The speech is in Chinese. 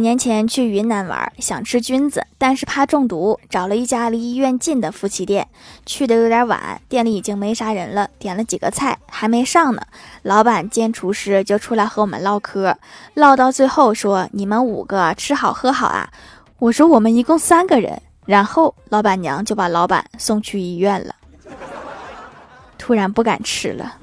年前去云南玩想吃菌子但是怕中毒找了一家离医院近的夫妻店。去的有点晚店里已经没啥人了点了几个菜还没上呢。老板兼厨师就出来和我们唠嗑唠到最后说你们五个吃好喝好啊？我说我们一共三个人。然后老板娘就把老板送去医院了。突然不敢吃了。